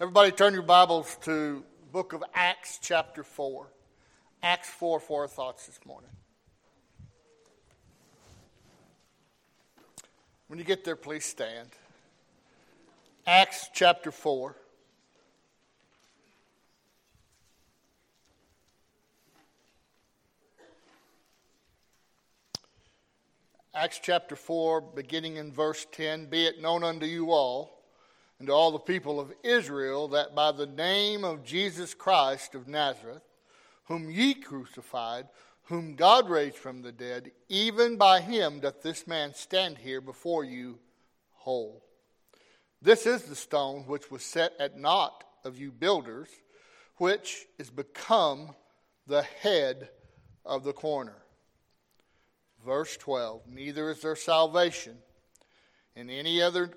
Everybody turn your Bibles to book of Acts chapter 4. Acts 4 for our thoughts this morning. When you get there, please stand. Acts chapter 4. Acts chapter 4, beginning in verse 10 Be it known unto you all and to all the people of Israel that by the name of Jesus Christ of Nazareth, whom ye crucified, whom God raised from the dead, even by him doth this man stand here before you whole. This is the stone which was set at naught of you builders, which is become the head of the corner. Verse 12 Neither is there salvation in any other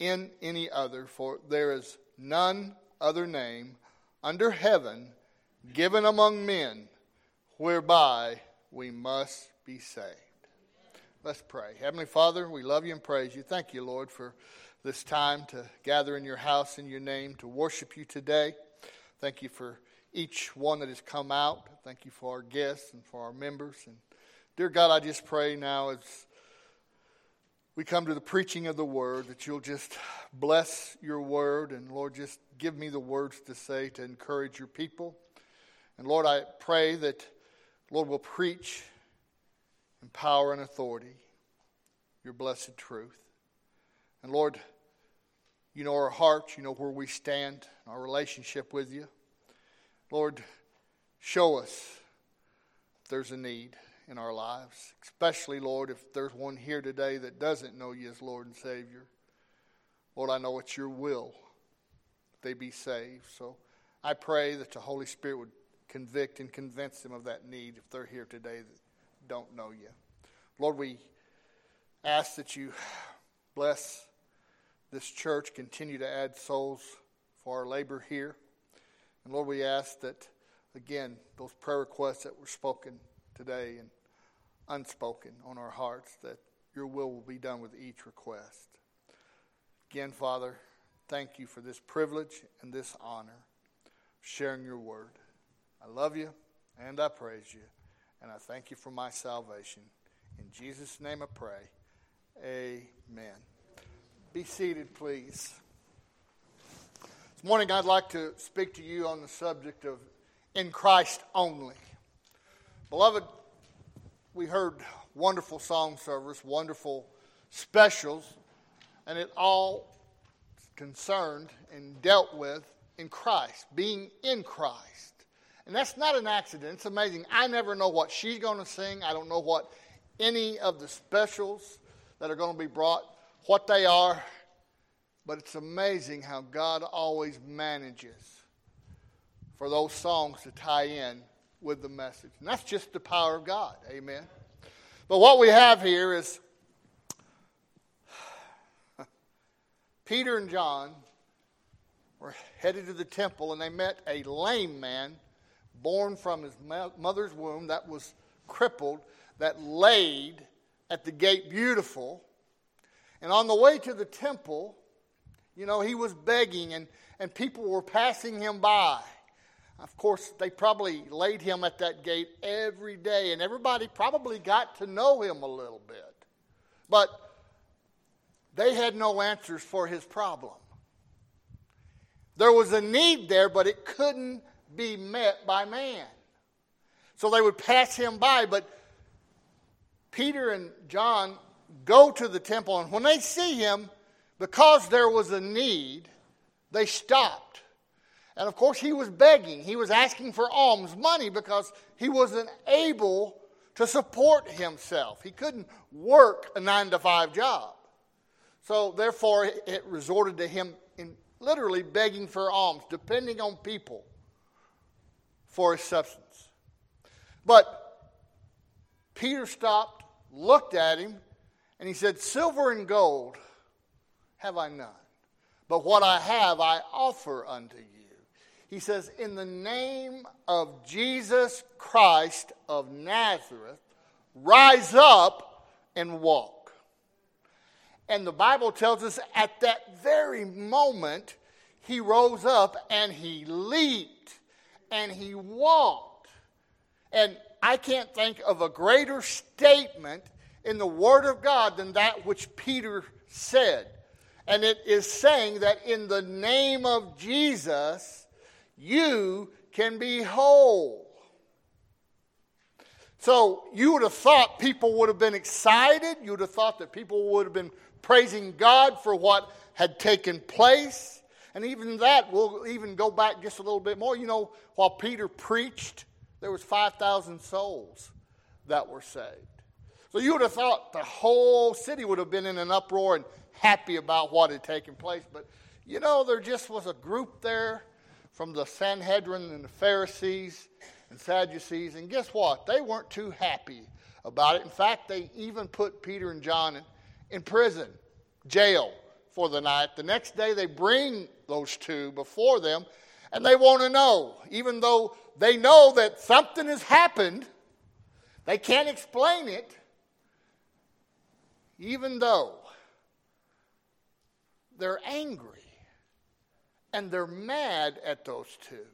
in any other, for there is none other name under heaven given among men whereby we must be saved. Let's pray. Heavenly Father, we love you and praise you. Thank you, Lord, for this time to gather in your house in your name to worship you today. Thank you for each one that has come out. Thank you for our guests and for our members. And Dear God, I just pray now as we come to the preaching of the word that you'll just bless your word and Lord, just give me the words to say to encourage your people. And Lord, I pray that Lord will preach in power and authority your blessed truth. And Lord, you know our hearts, you know where we stand, our relationship with you. Lord, show us if there's a need in our lives. Especially, Lord, if there's one here today that doesn't know you as Lord and Savior. Lord, I know it's your will they be saved. So I pray that the Holy Spirit would convict and convince them of that need if they're here today that don't know you. Lord, we ask that you bless this church, continue to add souls for our labor here. And Lord, we ask that, again, those prayer requests that were spoken today and unspoken on our hearts, that your will will be done with each request. Again, Father, thank you for this privilege and this honor, of sharing your word. I love you and I praise you, and I thank you for my salvation. In Jesus' name I pray. Amen. Be seated, please. This morning I'd like to speak to you on the subject of in Christ only. Beloved, we heard wonderful song service, wonderful specials, and it all concerned and dealt with in Christ, being in Christ. And that's not an accident. It's amazing. I never know what she's going to sing. I don't know what any of the specials that are going to be brought, what they are. But it's amazing how God always manages for those songs to tie in with the message. And that's just the power of God. Amen. But what we have here is Peter and John were headed to the temple and they met a lame man born from his mother's womb that was crippled, that laid at the gate beautiful. And on the way to the temple, you know, he was begging and, and people were passing him by. Of course, they probably laid him at that gate every day, and everybody probably got to know him a little bit. But they had no answers for his problem. There was a need there, but it couldn't be met by man. So they would pass him by, but Peter and John go to the temple, and when they see him, because there was a need, they stopped and of course, he was begging. He was asking for alms money because he wasn't able to support himself. He couldn't work a nine to five job. So, therefore, it resorted to him in literally begging for alms, depending on people for his substance. But Peter stopped, looked at him, and he said, Silver and gold have I none, but what I have I offer unto you. He says, In the name of Jesus Christ of Nazareth, rise up and walk. And the Bible tells us at that very moment, he rose up and he leaped and he walked. And I can't think of a greater statement in the Word of God than that which Peter said. And it is saying that in the name of Jesus, you can be whole. So you would have thought people would have been excited. You would have thought that people would have been praising God for what had taken place. And even that, we'll even go back just a little bit more. You know, while Peter preached, there was 5,000 souls that were saved. So you would have thought the whole city would have been in an uproar and happy about what had taken place. But, you know, there just was a group there from the Sanhedrin and the Pharisees and Sadducees. And guess what? They weren't too happy about it. In fact, they even put Peter and John in, prison, jail for the night. The next day, they bring those two before them, and they want to know, even though they know that something has happened, they can't explain it, even though they're angry and they're mad at those two.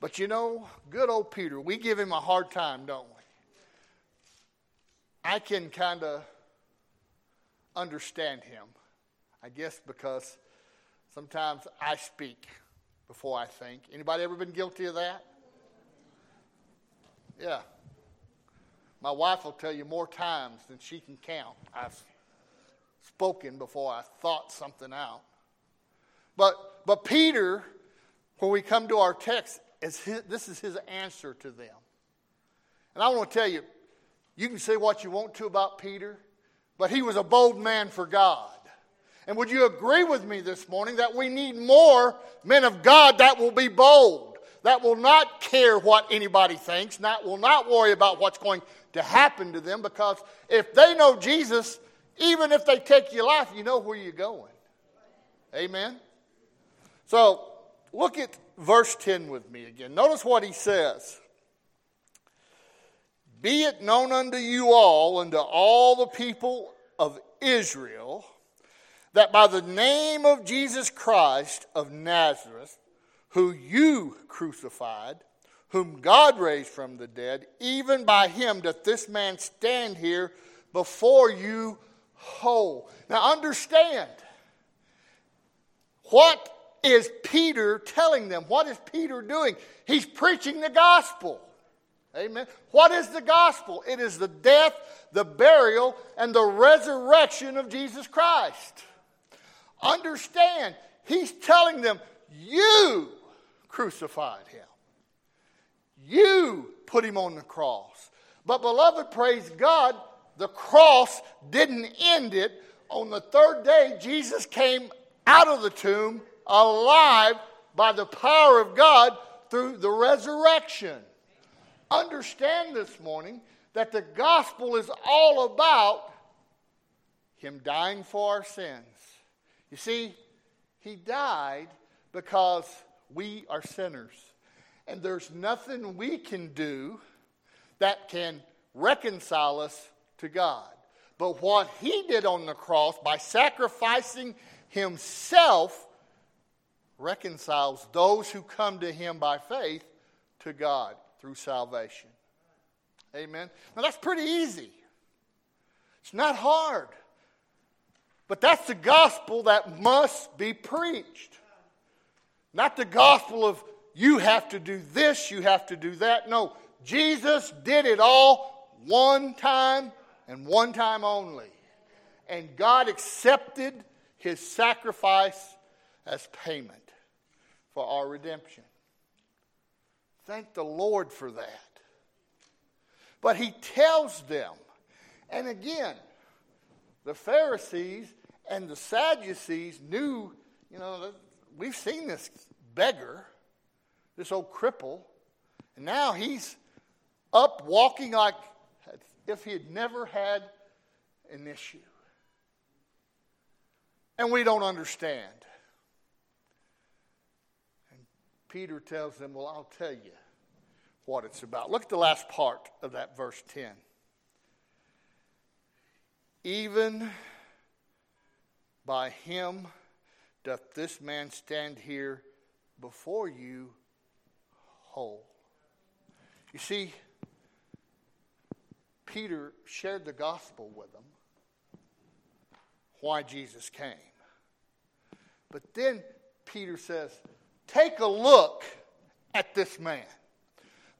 But you know, good old Peter, we give him a hard time, don't we? I can kind of understand him. I guess because sometimes I speak before I think. Anybody ever been guilty of that? Yeah. My wife will tell you more times than she can count. I've spoken before I thought something out. But but Peter, when we come to our text, is his, this is his answer to them. And I want to tell you, you can say what you want to about Peter, but he was a bold man for God. And would you agree with me this morning that we need more men of God that will be bold, that will not care what anybody thinks, not will not worry about what's going to happen to them because if they know Jesus, even if they take your life, you know where you're going. Amen. So, look at verse 10 with me again. Notice what he says. Be it known unto you all and to all the people of Israel that by the name of Jesus Christ of Nazareth, who you crucified, whom God raised from the dead, even by him doth this man stand here before you whole. Now understand, what is Peter telling them? What is Peter doing? He's preaching the gospel. Amen. What is the gospel? It is the death, the burial, and the resurrection of Jesus Christ. Understand, he's telling them, you crucified him. You put him on the cross. But, beloved, praise God, the cross didn't end it. On the third day, Jesus came out of the tomb alive by the power of God through the resurrection. Understand this morning that the gospel is all about Him dying for our sins. You see, He died because we are sinners. And there's nothing we can do that can reconcile us to God. But what He did on the cross by sacrificing Himself reconciles those who come to him by faith to God through salvation. Amen. Now that's pretty easy. It's not hard. But that's the gospel that must be preached. Not the gospel of you have to do this, you have to do that. No, Jesus did it all one time and one time only. And God accepted his sacrifice as payment for our redemption. Thank the Lord for that. But he tells them, and again, the Pharisees and the Sadducees knew, you know, we've seen this beggar, this old cripple, and now he's up walking like if he had never had an issue. And we don't understand. Peter tells them, Well, I'll tell you what it's about. Look at the last part of that verse 10. Even by him doth this man stand here before you whole. You see, Peter shared the gospel with them, why Jesus came. But then Peter says, Take a look at this man.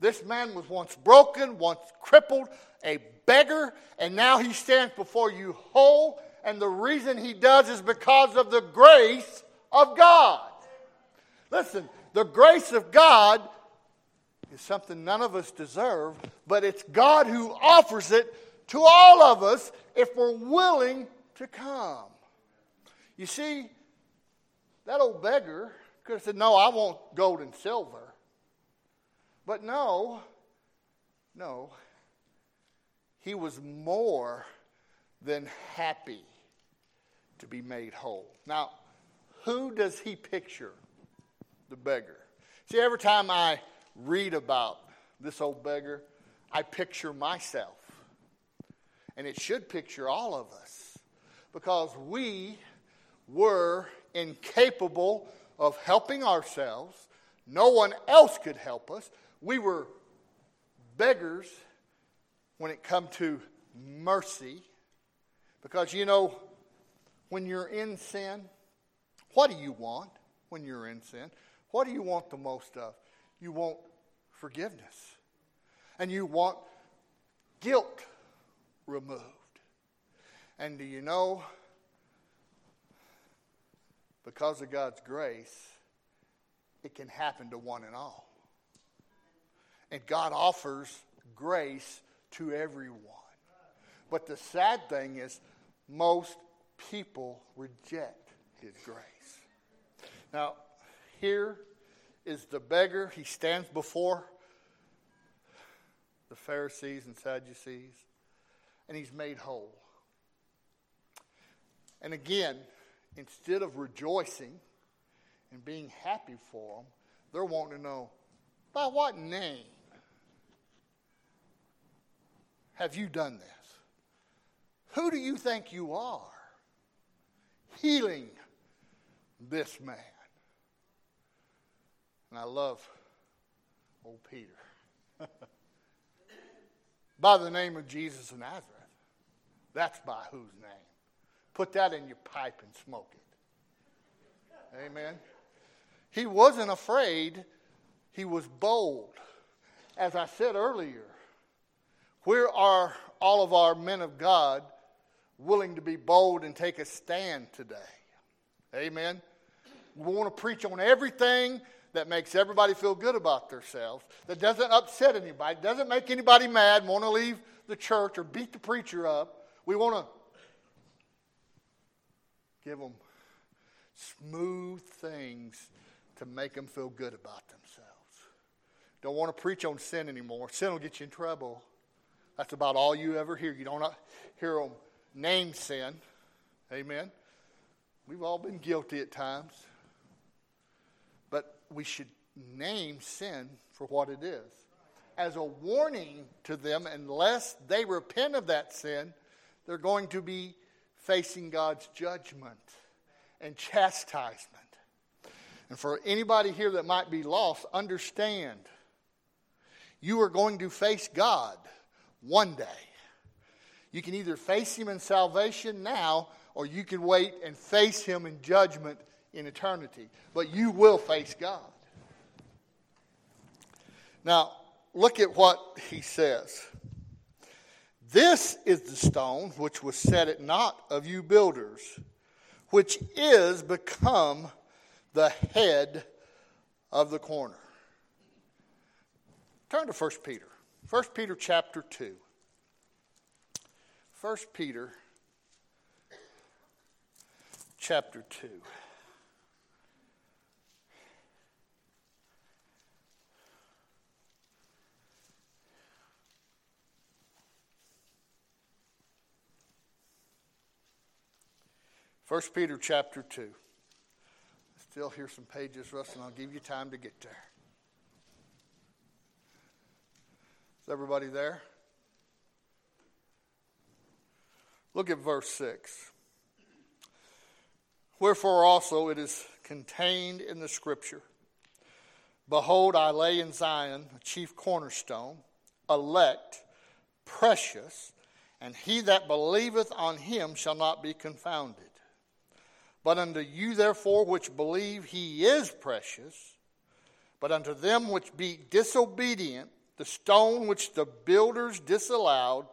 This man was once broken, once crippled, a beggar, and now he stands before you whole. And the reason he does is because of the grace of God. Listen, the grace of God is something none of us deserve, but it's God who offers it to all of us if we're willing to come. You see, that old beggar could have said, No, I want gold and silver. But no, no. He was more than happy to be made whole. Now, who does he picture? The beggar. See, every time I read about this old beggar, I picture myself. And it should picture all of us because we were incapable of helping ourselves. No one else could help us. We were beggars when it come to mercy because you know when you're in sin what do you want when you're in sin what do you want the most of you want forgiveness. And you want guilt removed. And do you know, because of God's grace, it can happen to one and all. And God offers grace to everyone. But the sad thing is, most people reject His grace. Now, here is the beggar. He stands before the Pharisees and Sadducees, and he's made whole. And again, instead of rejoicing and being happy for them, they're wanting to know by what name have you done this? Who do you think you are? Healing this man. And I love old Peter. by the name of Jesus of Nazareth. That's by whose name? Put that in your pipe and smoke it. Amen. He wasn't afraid, he was bold. As I said earlier, where are all of our men of God willing to be bold and take a stand today? Amen. We want to preach on everything that makes everybody feel good about themselves, that doesn't upset anybody, doesn't make anybody mad, want to leave the church or beat the preacher up. We want to give them smooth things to make them feel good about themselves. Don't want to preach on sin anymore. Sin will get you in trouble. That's about all you ever hear. You don't uh, hear them name sin. Amen. We've all been guilty at times But we should name sin for what it is as a warning to them, unless they repent of that sin, they're going to be facing God's judgment and chastisement. And for anybody here that might be lost, understand you are going to face God one day. You can either face Him in salvation now, or you can wait and face Him in judgment in eternity. But you will face God. Now, look at what he says. This is the stone which was set at naught of you builders, which is become the head of the corner. Turn to 1 Peter. 1 Peter chapter 2. 1 Peter chapter 2. 1 Peter chapter 2. Still hear some pages, Russ, and I'll give you time to get there. Is everybody there? Look at verse 6. Wherefore also it is contained in the Scripture Behold, I lay in Zion a chief cornerstone, elect, precious, and he that believeth on him shall not be confounded. But unto you, therefore, which believe, he is precious. But unto them which be disobedient, the stone which the builders disallowed,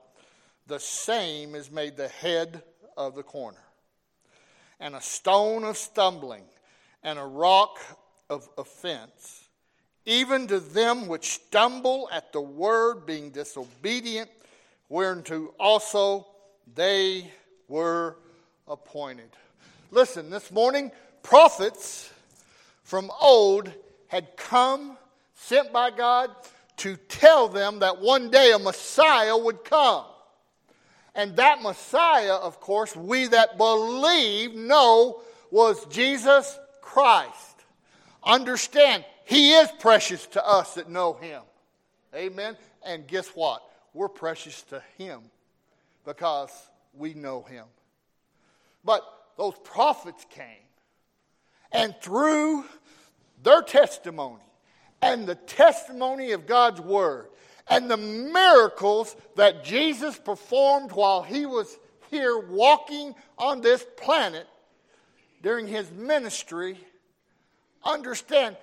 the same is made the head of the corner, and a stone of stumbling, and a rock of offense. Even to them which stumble at the word, being disobedient, whereunto also they were appointed. Listen, this morning, prophets from old had come, sent by God, to tell them that one day a Messiah would come. And that Messiah, of course, we that believe know was Jesus Christ. Understand, He is precious to us that know Him. Amen. And guess what? We're precious to Him because we know Him. But those prophets came, and through their testimony and the testimony of God's Word and the miracles that Jesus performed while He was here walking on this planet during His ministry, understand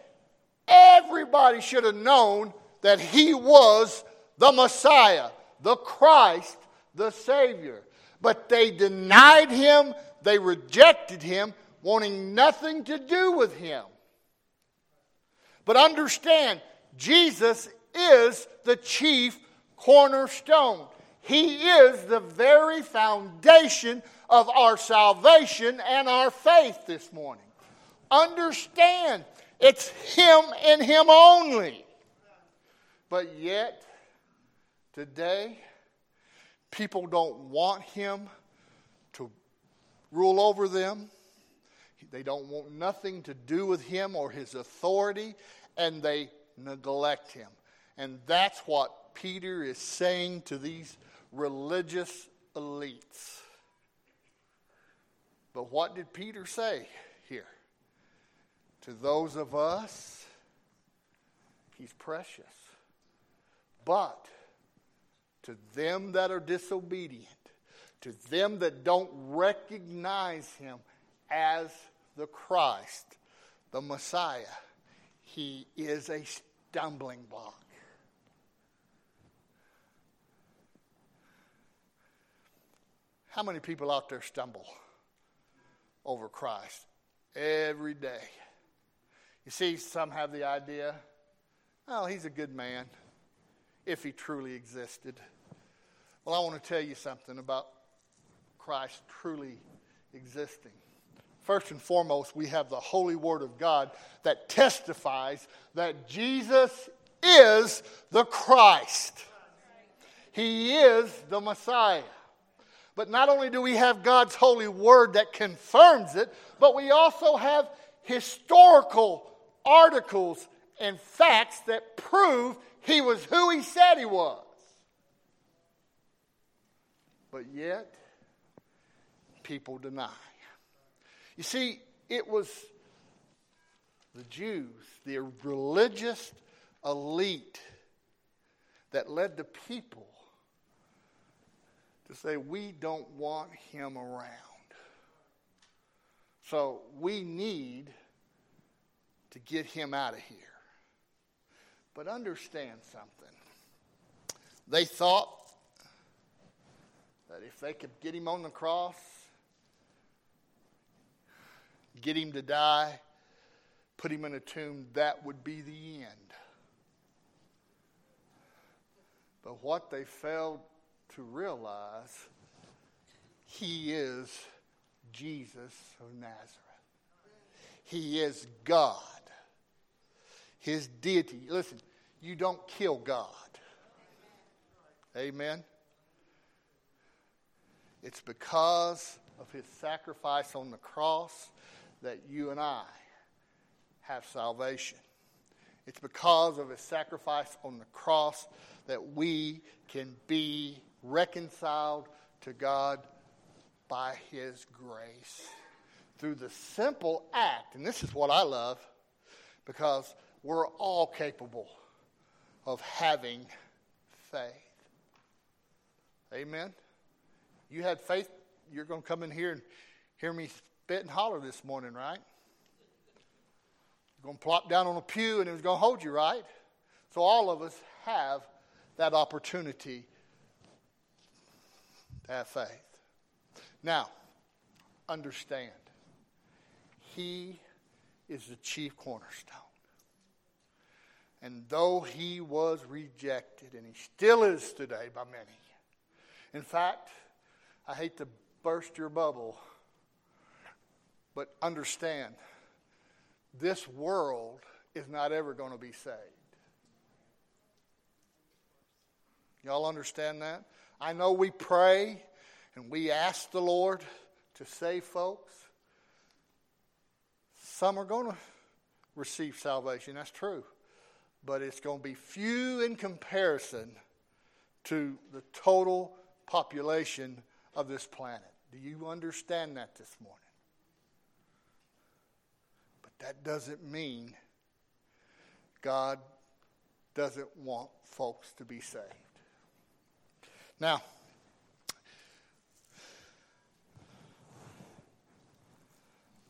everybody should have known that He was the Messiah, the Christ, the Savior. But they denied him, they rejected him, wanting nothing to do with him. But understand, Jesus is the chief cornerstone. He is the very foundation of our salvation and our faith this morning. Understand, it's Him and Him only. But yet, Today, people don't want him rule over them. They don't want nothing to do with him or his authority, and they neglect him. And that's what Peter is saying to these religious elites. But what did Peter say here? To those of us, he's precious. But to them that are disobedient, to them that don't recognize him as the Christ, the Messiah, he is a stumbling block. How many people out there stumble over Christ every day? You see, some have the idea, oh, he's a good man if he truly existed. Well, I want to tell you something about Christ truly existing. First and foremost, we have the Holy Word of God that testifies that Jesus is the Christ. He is the Messiah. But not only do we have God's holy word that confirms it, but we also have historical articles and facts that prove he was who he said he was. But yet, people deny. You see, it was the Jews, the religious elite, that led the people to say, We don't want him around. So we need to get him out of here. But understand something. They thought that if they could get him on the cross, get him to die, put him in a tomb, that would be the end. But what they failed to realize, he is Jesus of Nazareth. He is God his deity. Listen, you don't kill God. Amen. It's because of his sacrifice on the cross that you and I have salvation. It's because of his sacrifice on the cross that we can be reconciled to God by his grace through the simple act, and this is what I love, because we're all capable of having faith. Amen. You had faith, you're going to come in here and hear me spit and holler this morning, right? You're going to plop down on a pew and it was going to hold you, right? So all of us have that opportunity to have faith. Now, understand, He is the chief cornerstone. And though he was rejected, and he still is today by many. In fact, I hate to burst your bubble, but understand this world is not ever going to be saved. Y'all understand that? I know we pray and we ask the Lord to save folks. Some are going to receive salvation, that's true but it's going to be few in comparison to the total population of this planet. Do you understand that this morning? That doesn't mean God doesn't want folks to be saved. Now,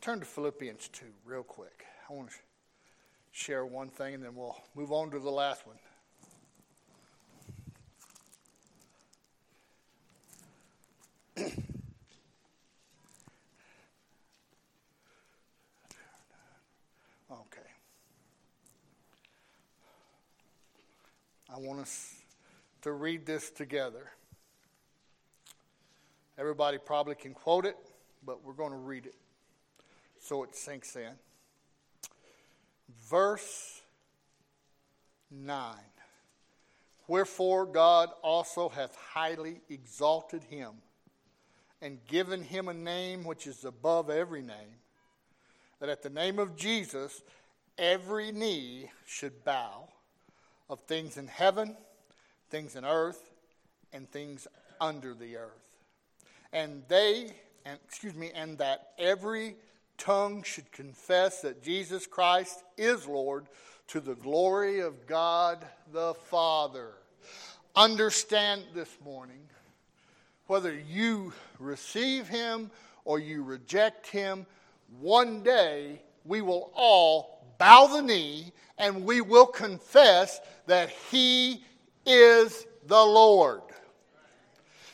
turn to Philippians 2 real quick. I want to share one thing and then we'll move on to the last one. okay. I want us to read this together. Everybody probably can quote it, but we're going to read it so it sinks in verse 9. Wherefore God also hath highly exalted him and given him a name which is above every name, that at the name of Jesus every knee should bow of things in heaven, things in earth, and things under the earth. And they, and excuse me, and that every tongue should confess that Jesus Christ is Lord to the glory of God the Father. Understand this morning whether you receive Him or you reject Him, one day we will all bow the knee and we will confess that He is the Lord.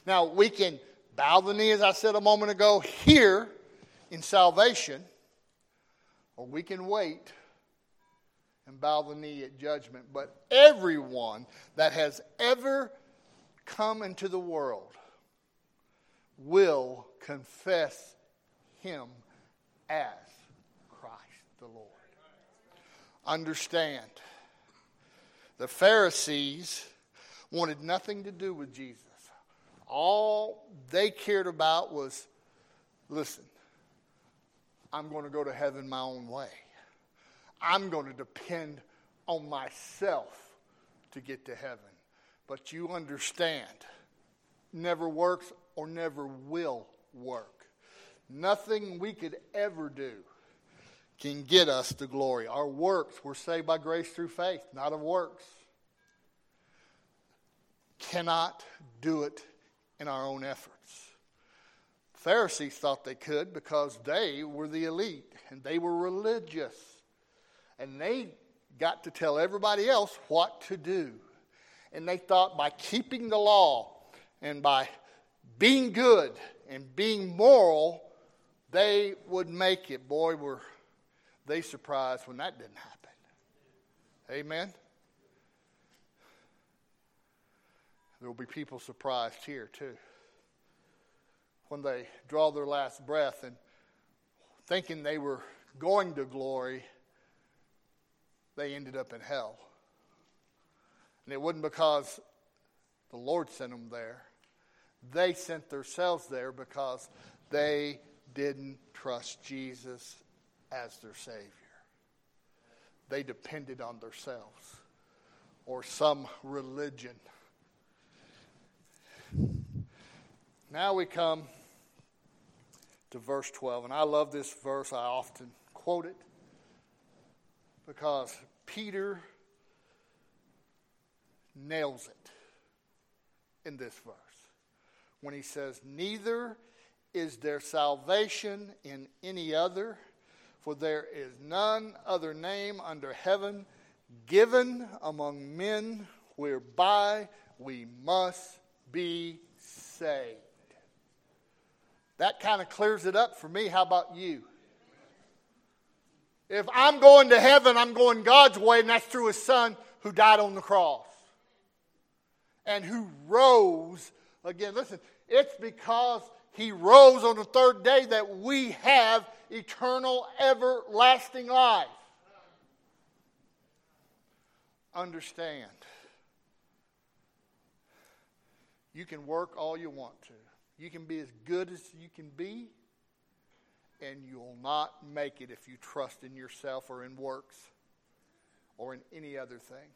Now, we can bow the knee, as I said a moment ago, here in salvation, or we can wait and bow the knee at judgment. But everyone that has ever come into the world will confess him as Christ the Lord. Understand, the Pharisees wanted nothing to do with Jesus. All they cared about was listen, I'm going to go to heaven my own way. I'm going to depend on myself to get to heaven. But you understand, never works or never will work. Nothing we could ever do can get us to glory. Our works, we're saved by grace through faith, not of works. Cannot do it in our own efforts. Pharisees thought they could because they were the elite and they were religious. And they got to tell everybody else what to do. And they thought by keeping the law and by being good and being moral, they would make it. Boy, were they surprised when that didn't happen. Amen? There will be people surprised here, too when they draw their last breath and thinking they were going to glory, they ended up in hell. And it wasn't because the Lord sent them there, they sent themselves there because they didn't trust Jesus as their Savior. They depended on themselves or some religion. Now we come to verse 12. And I love this verse, I often quote it because Peter nails it in this verse when he says, Neither is there salvation in any other, for there is none other name under heaven given among men whereby we must be saved. That kind of clears it up for me. How about you? If I'm going to heaven, I'm going God's way, and that's through His Son who died on the cross and who rose again. Listen, it's because He rose on the third day that we have eternal, everlasting life. Understand. You can work all you want to. You can be as good as you can be, and you'll not make it if you trust in yourself or in works or in any other thing.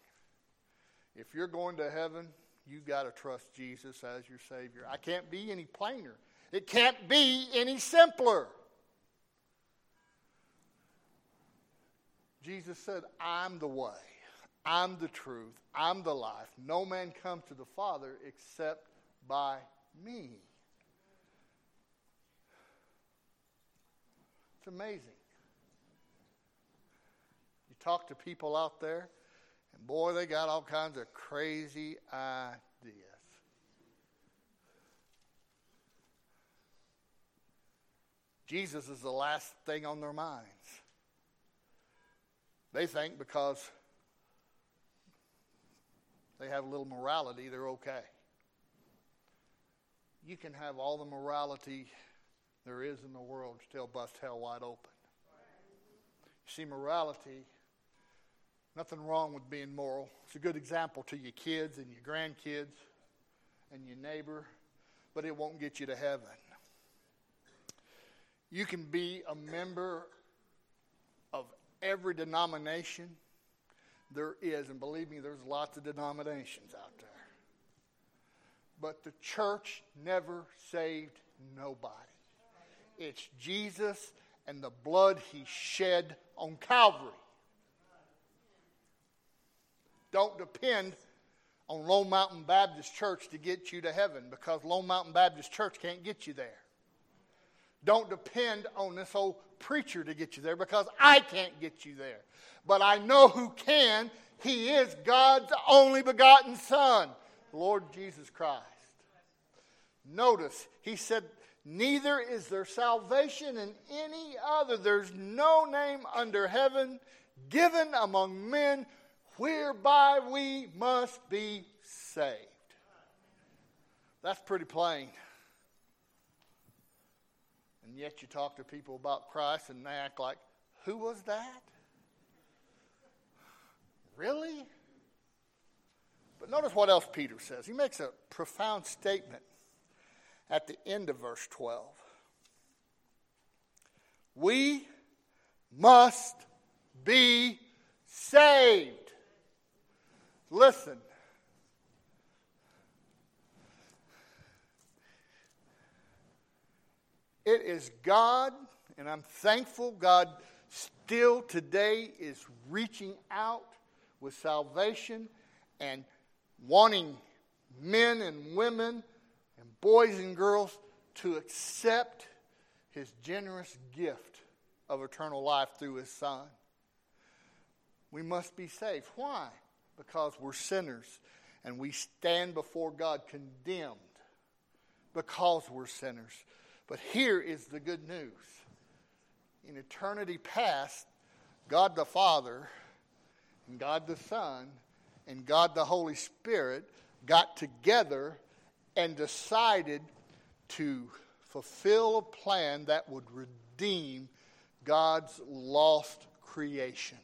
If you're going to heaven, you've got to trust Jesus as your Savior. I can't be any plainer. It can't be any simpler. Jesus said, I'm the way, I'm the truth, I'm the life. No man comes to the Father except by me. It's amazing. You talk to people out there, and boy, they got all kinds of crazy ideas. Jesus is the last thing on their minds. They think because they have a little morality, they're okay. You can have all the morality there is in the world still bust hell wide open. You see, morality, nothing wrong with being moral. It's a good example to your kids and your grandkids and your neighbor, but it won't get you to heaven. You can be a member of every denomination there is, and believe me, there's lots of denominations out there. But the church never saved nobody. It's Jesus and the blood he shed on Calvary. Don't depend on Lone Mountain Baptist Church to get you to heaven because Lone Mountain Baptist Church can't get you there. Don't depend on this old preacher to get you there because I can't get you there. But I know who can. He is God's only begotten Son, Lord Jesus Christ. Notice, he said, Neither is there salvation in any other. There's no name under heaven given among men whereby we must be saved. That's pretty plain. And yet you talk to people about Christ and they act like, who was that? Really? But notice what else Peter says. He makes a profound statement at the end of verse 12. We must be saved. Listen. It is God, and I'm thankful God still today is reaching out with salvation and wanting men and women and boys and girls to accept his generous gift of eternal life through his son. We must be saved. Why? Because we're sinners and we stand before God condemned because we're sinners. But here is the good news. In eternity past, God the Father and God the Son and God the Holy Spirit got together and decided to fulfill a plan that would redeem God's lost creation.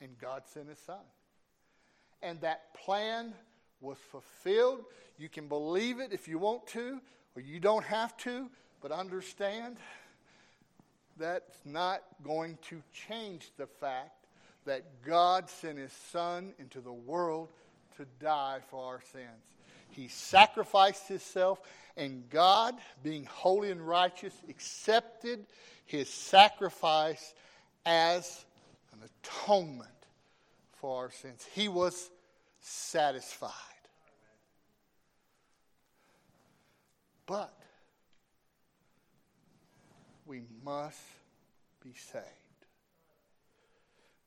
And God sent his son. And that plan was fulfilled. You can believe it if you want to, or you don't have to, but understand that's not going to change the fact that God sent his son into the world to die for our sins. He sacrificed himself, and God, being holy and righteous, accepted his sacrifice as an atonement for our sins. He was satisfied. But we must be saved.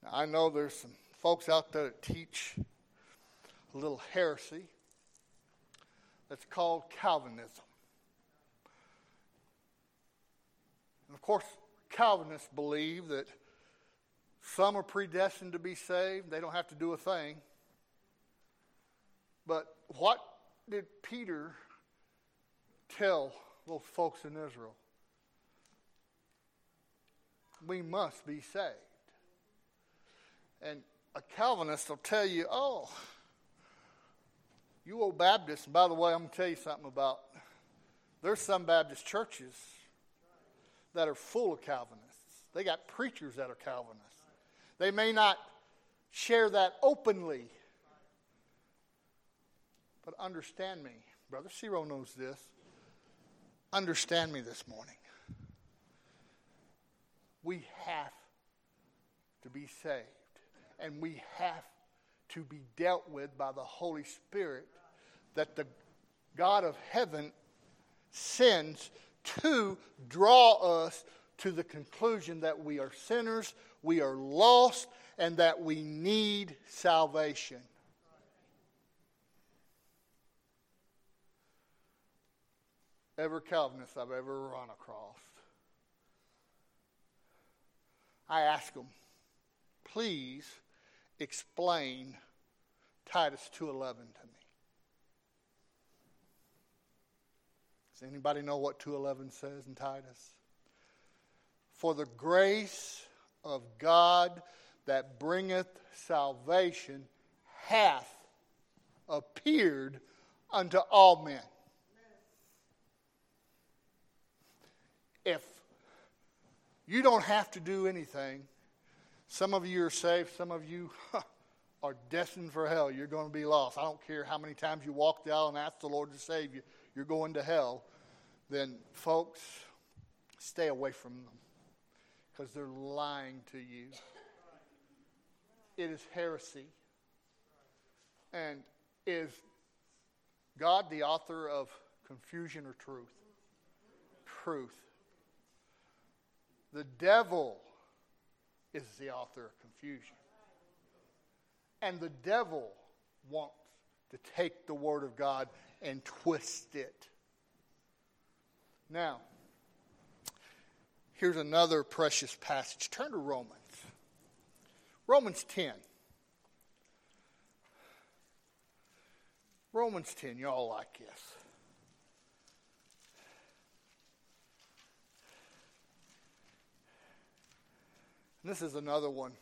Now, I know there's some folks out there that teach a little heresy that's called Calvinism. And of course, Calvinists believe that some are predestined to be saved, they don't have to do a thing. But what did Peter tell those folks in Israel? We must be saved. And a Calvinist will tell you, oh, you old Baptists, and by the way, I'm going to tell you something about there's some Baptist churches that are full of Calvinists. They got preachers that are Calvinists. They may not share that openly, but understand me. Brother Ciro knows this. Understand me this morning. We have to be saved, and we have to be dealt with by the Holy Spirit that the God of heaven sends to draw us to the conclusion that we are sinners, we are lost, and that we need salvation. Every Calvinist I've ever run across, I ask them, please explain Titus 2:11 to me. Does anybody know what 2:11 says in Titus? For the grace of God that bringeth salvation hath appeared unto all men. If you don't have to do anything, some of you are saved, some of you are destined for hell. You're going to be lost. I don't care how many times you walk the aisle and ask the Lord to save you, you're going to hell. Then, folks, stay away from them because they're lying to you. It is heresy. And is God the author of confusion or truth? Truth. The devil is the author of confusion. And the devil wants to take the Word of God and twist it. Now, here's another precious passage. Turn to Romans. Romans 10. Romans 10, y'all like this. And this is another one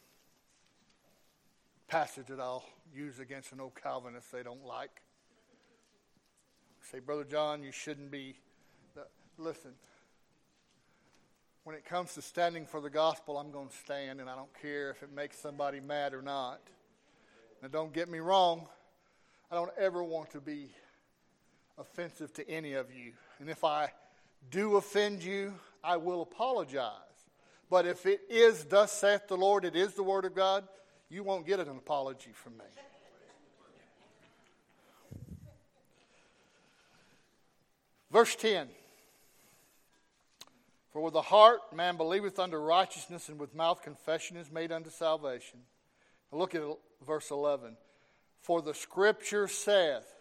passage that I'll use against an old Calvinist they don't like. Say, Brother John, you shouldn't be. Listen, when it comes to standing for the gospel, I'm going to stand, and I don't care if it makes somebody mad or not. Now, don't get me wrong, I don't ever want to be offensive to any of you. And if I do offend you, I will apologize. But if it is, thus saith the Lord, it is the word of God, you won't get an apology from me. Verse 10 For with the heart man believeth unto righteousness, and with mouth confession is made unto salvation. Look at verse 11. For the scripture saith,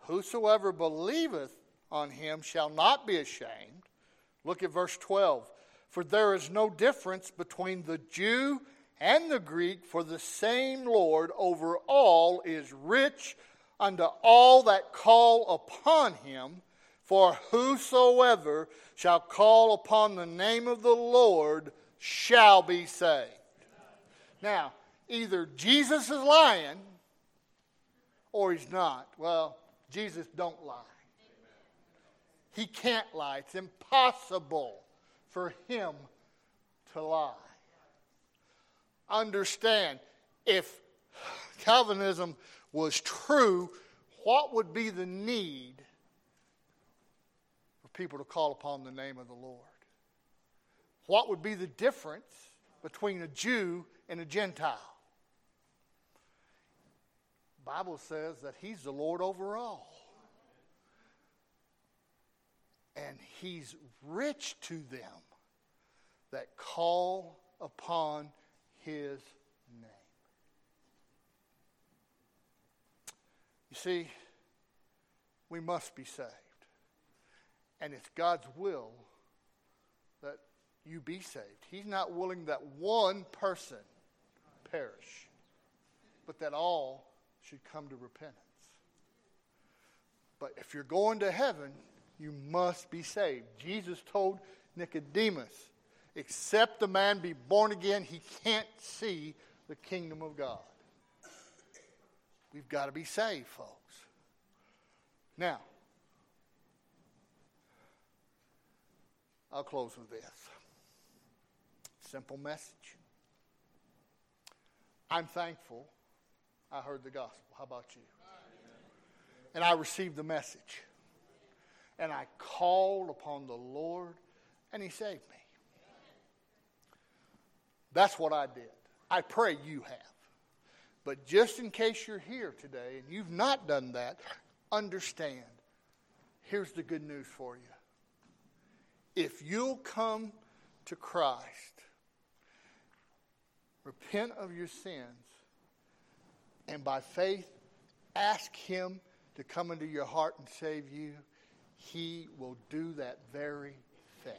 Whosoever believeth on him shall not be ashamed. Look at verse 12. For there is no difference between the Jew and the Greek, for the same Lord over all is rich unto all that call upon him. For whosoever shall call upon the name of the Lord shall be saved. Now, either Jesus is lying or he's not. Well, Jesus don't lie. He can't lie. It's impossible for him to lie. Understand, if Calvinism was true, what would be the need for people to call upon the name of the Lord? What would be the difference between a Jew and a Gentile? Bible says that he's the Lord over all. And he's rich to them that call upon his name. You see, we must be saved. And it's God's will that you be saved. He's not willing that one person perish, but that all should come to repentance. But if you're going to heaven, you must be saved. Jesus told Nicodemus, except the man be born again, he can't see the kingdom of God. We've got to be saved, folks. Now, I'll close with this simple message. I'm thankful I heard the gospel. How about you? And I received the message. And I called upon the Lord, and He saved me. That's what I did. I pray you have. But just in case you're here today and you've not done that, understand here's the good news for you. If you'll come to Christ, repent of your sins, and by faith ask Him to come into your heart and save you, He will do that very thing.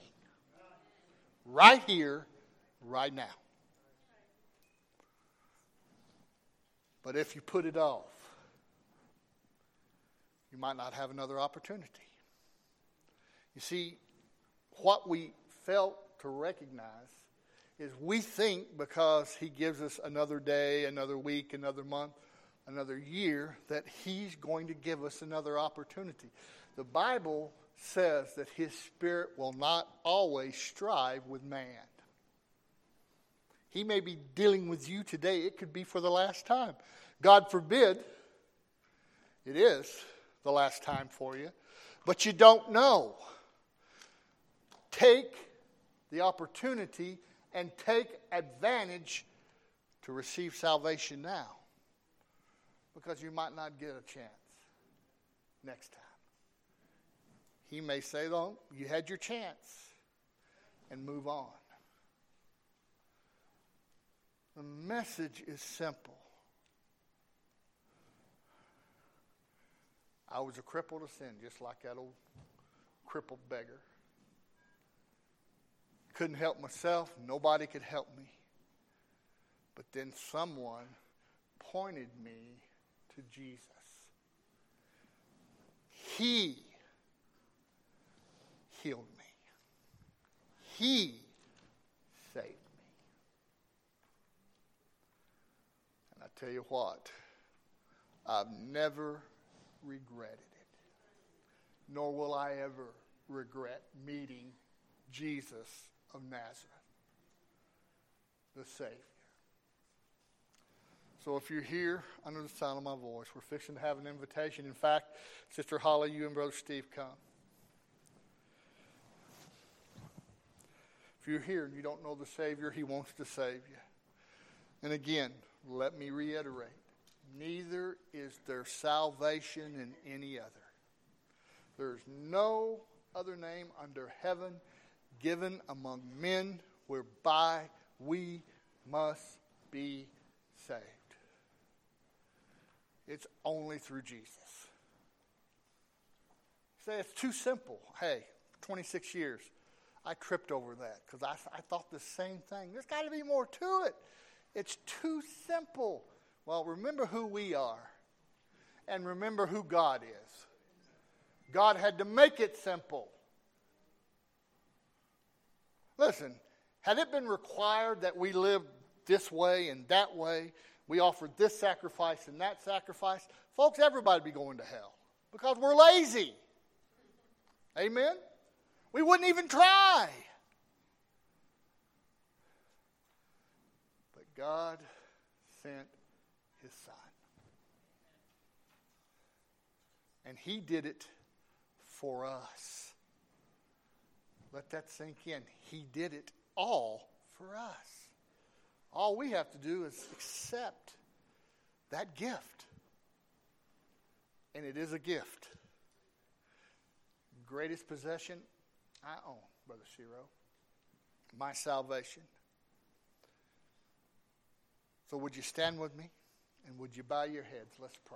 Right here, right now. But if you put it off, you might not have another opportunity. You see, what we felt to recognize is we think because he gives us another day, another week, another month, another year, that he's going to give us another opportunity. The Bible says that his spirit will not always strive with man. He may be dealing with you today, it could be for the last time. God forbid it is the last time for you, but you don't know. Take the opportunity and take advantage to receive salvation now because you might not get a chance next time. He may say, though, you had your chance and move on. The message is simple. I was a cripple to sin, just like that old crippled beggar. Couldn't help myself. Nobody could help me. But then someone pointed me to Jesus. He healed me. He saved me. And I tell you what, I've never regretted it, nor will I ever regret meeting Jesus of Nazareth, the Savior. So if you're here under the sound of my voice, we're fixing to have an invitation. In fact, Sister Holly, you and Brother Steve come. If you're here and you don't know the Savior, He wants to save you. And again, let me reiterate neither is there salvation in any other. There's no other name under heaven given among men whereby we must be saved. It's only through Jesus. say it's too simple. Hey, 26 years. I tripped over that because I, I thought the same thing. There's got to be more to it. It's too simple. Well, remember who we are and remember who God is. God had to make it simple. Listen, had it been required that we live this way and that way, we offered this sacrifice and that sacrifice, folks, everybody be going to hell because we're lazy. Amen? We wouldn't even try. But God sent his son. And He did it for us. Let that sink in. He did it all for us. All we have to do is accept that gift. And it is a gift. Greatest possession I own, Brother Shiro. My salvation. So, would you stand with me and would you bow your heads? Let's pray.